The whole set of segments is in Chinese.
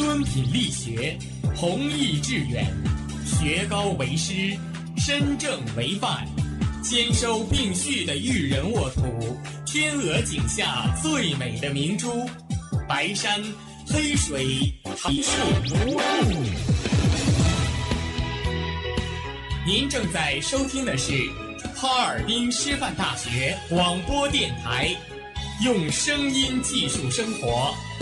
敦品力学，弘毅致远，学高为师，身正为范，兼收并蓄的育人沃土，天鹅颈下最美的明珠，白山黑水一树无数。您正在收听的是哈尔滨师范大学广播电台，用声音技术生活，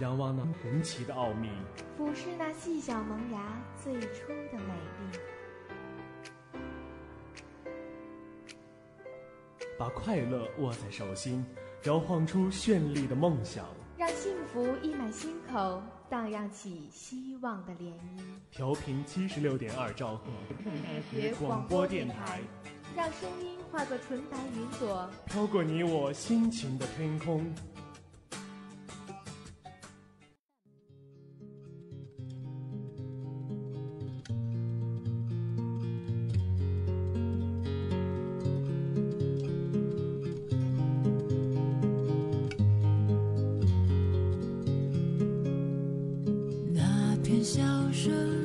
仰望那红旗的奥秘，俯视那细小萌芽最初的美丽，把快乐握在手心，摇晃出绚丽的梦想，让幸福溢满心口，荡漾起希望的涟漪。调频七十六点二兆赫，广播电台。让声音化作纯白云朵，飘过你我心情的天空。生。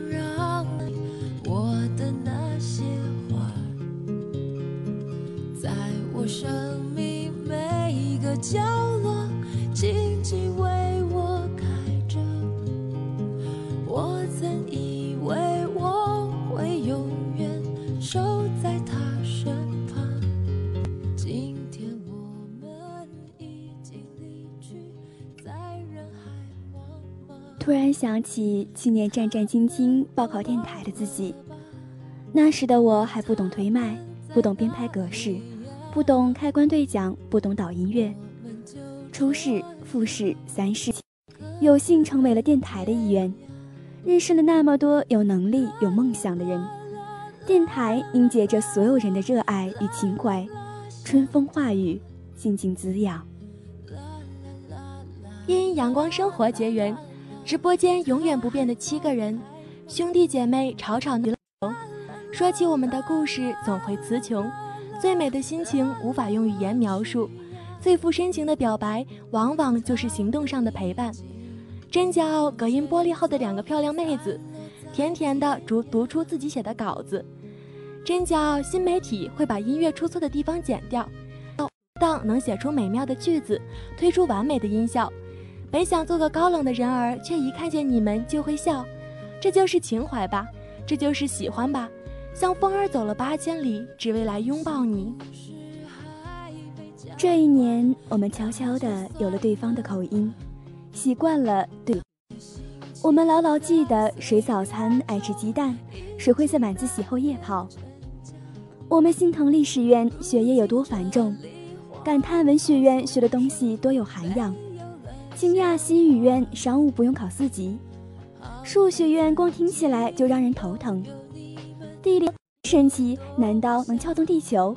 想起去年战战兢兢报考电台的自己，那时的我还不懂推麦，不懂编排格式，不懂开关对讲，不懂导音乐。初试、复试、三试，有幸成为了电台的一员，认识了那么多有能力、有梦想的人。电台凝结着所有人的热爱与情怀，春风化雨，静静滋养。因阳光生活结缘。直播间永远不变的七个人，兄弟姐妹吵吵闹闹，说起我们的故事总会词穷。最美的心情无法用语言描述，最富深情的表白往往就是行动上的陪伴。真骄傲，隔音玻璃后的两个漂亮妹子，甜甜的读读出自己写的稿子。真骄傲，新媒体会把音乐出错的地方剪掉，当能写出美妙的句子，推出完美的音效。本想做个高冷的人儿，却一看见你们就会笑，这就是情怀吧，这就是喜欢吧。像风儿走了八千里，只为来拥抱你。这一年，我们悄悄地有了对方的口音，习惯了对。我们牢牢记得谁早餐爱吃鸡蛋，谁会在晚自习后夜跑。我们心疼历史院学业有多繁重，感叹文学院学的东西多有涵养。惊讶西语院商务不用考四级，数学院光听起来就让人头疼。地理神奇，难道能撬动地球？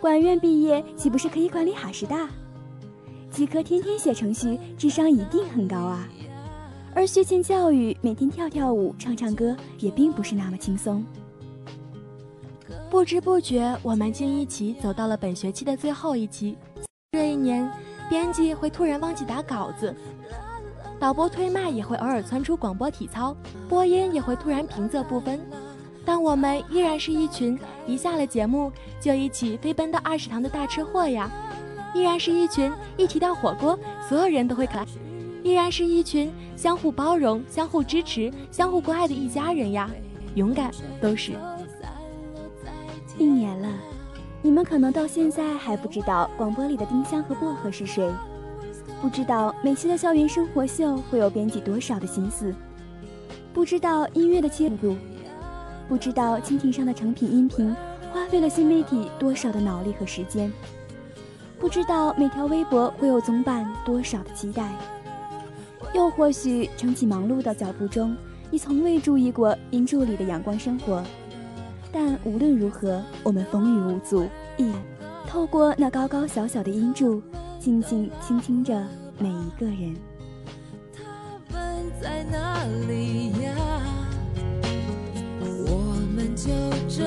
管院毕业岂不是可以管理哈师大？极客天天写程序，智商一定很高啊！而学前教育每天跳跳舞、唱唱歌，也并不是那么轻松。不知不觉，我们竟一起走到了本学期的最后一期。这一年。编辑会突然忘记打稿子，导播推麦也会偶尔窜出广播体操，播音也会突然平仄不分，但我们依然是一群一下了节目就一起飞奔到二食堂的大吃货呀，依然是一群一提到火锅所有人都会可爱，依然是一群相互包容、相互支持、相互关爱的一家人呀，勇敢都是。一年了。你们可能到现在还不知道广播里的丁香和薄荷是谁，不知道每期的校园生活秀会有编辑多少的心思，不知道音乐的切入，不知道蜻蜓上的成品音频花费了新媒体多少的脑力和时间，不知道每条微博会有总版多少的期待，又或许撑起忙碌的脚步中，你从未注意过银柱里的阳光生活。但无论如何，我们风雨无阻。一透过那高高小小的音柱，静静倾听着每一个人。他们在哪里呀？我们就这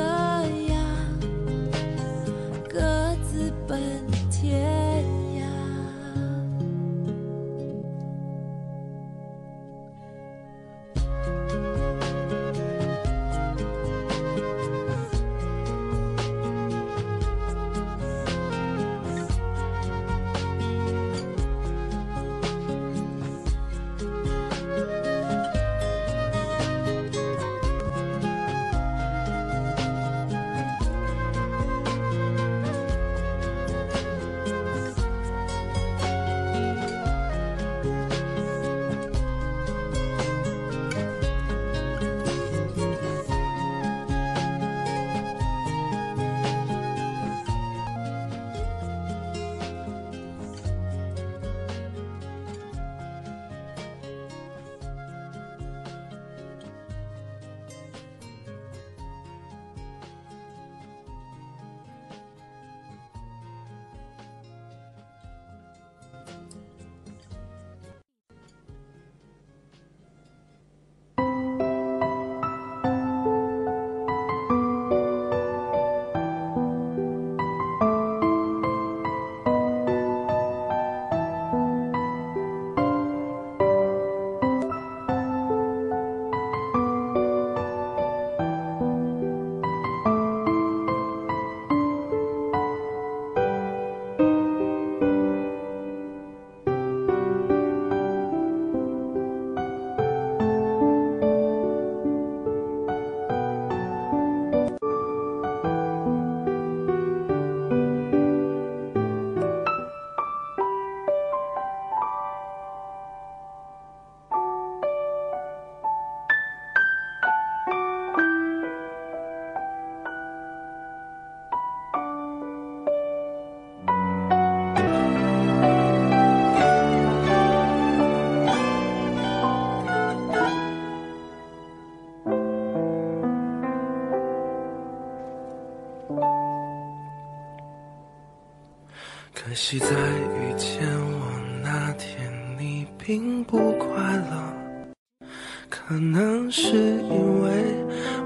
可惜在遇见我那天，你并不快乐。可能是因为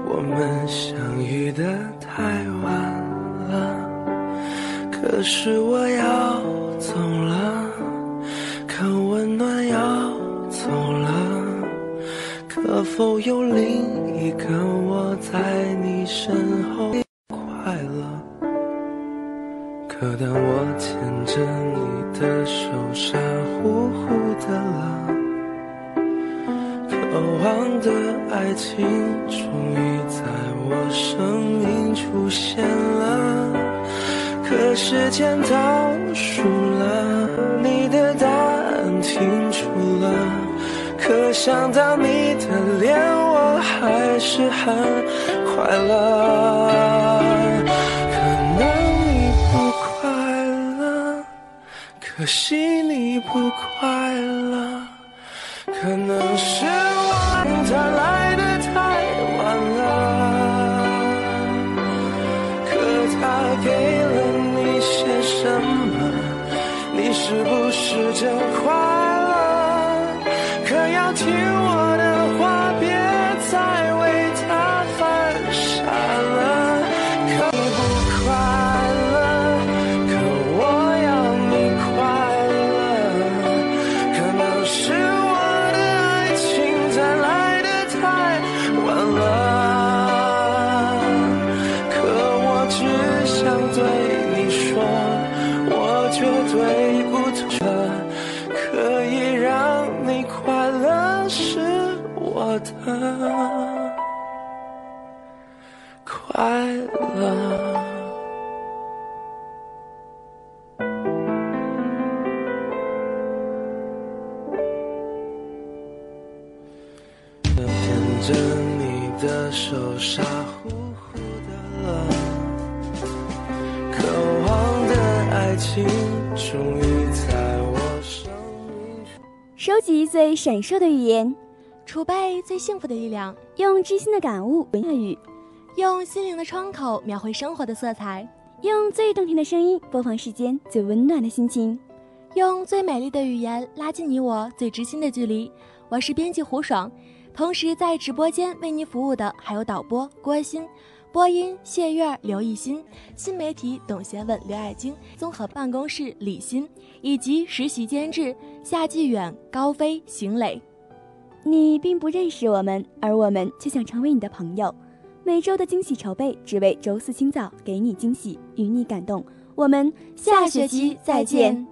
我们相遇的太晚了。可是我要走了，可温暖要走了。可否有另一个我在你身后当我牵着你的手，傻乎乎的了，渴望的爱情终于在我生命出现了。可时间倒数了，你的答案停住了。可想到你的脸，我还是很快乐。可惜你不快乐，可能是快乐。牵着你的手，傻乎乎的了。渴望的爱情，终于在我。收集最闪烁的语言，储备最幸福的力量，用知心的感悟文粤语，用心灵的窗口描绘生活的色彩，用最动听的声音播放世间最温暖的心情，用最美丽的语言拉近你我最知心的距离。我是编辑胡爽，同时在直播间为您服务的还有导播郭鑫。播音谢月、刘艺欣，新媒体董贤文、刘爱晶，综合办公室李欣，以及实习监制夏继远、高飞、邢磊。你并不认识我们，而我们却想成为你的朋友。每周的惊喜筹备，只为周四清早给你惊喜，与你感动。我们下学期再见。